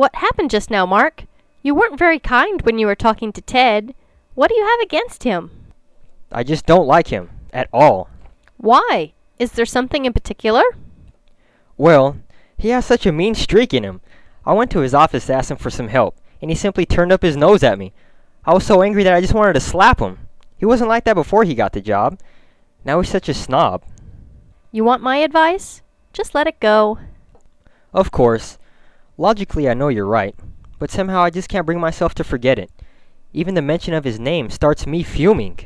What happened just now, Mark? You weren't very kind when you were talking to Ted. What do you have against him?" "I just don't like him at all." "Why? Is there something in particular?" "Well, he has such a mean streak in him. I went to his office to ask him for some help, and he simply turned up his nose at me. I was so angry that I just wanted to slap him. He wasn't like that before he got the job. Now he's such a snob." "You want my advice? Just let it go." "Of course. Logically I know you're right, but somehow I just can't bring myself to forget it. Even the mention of his name starts me fuming."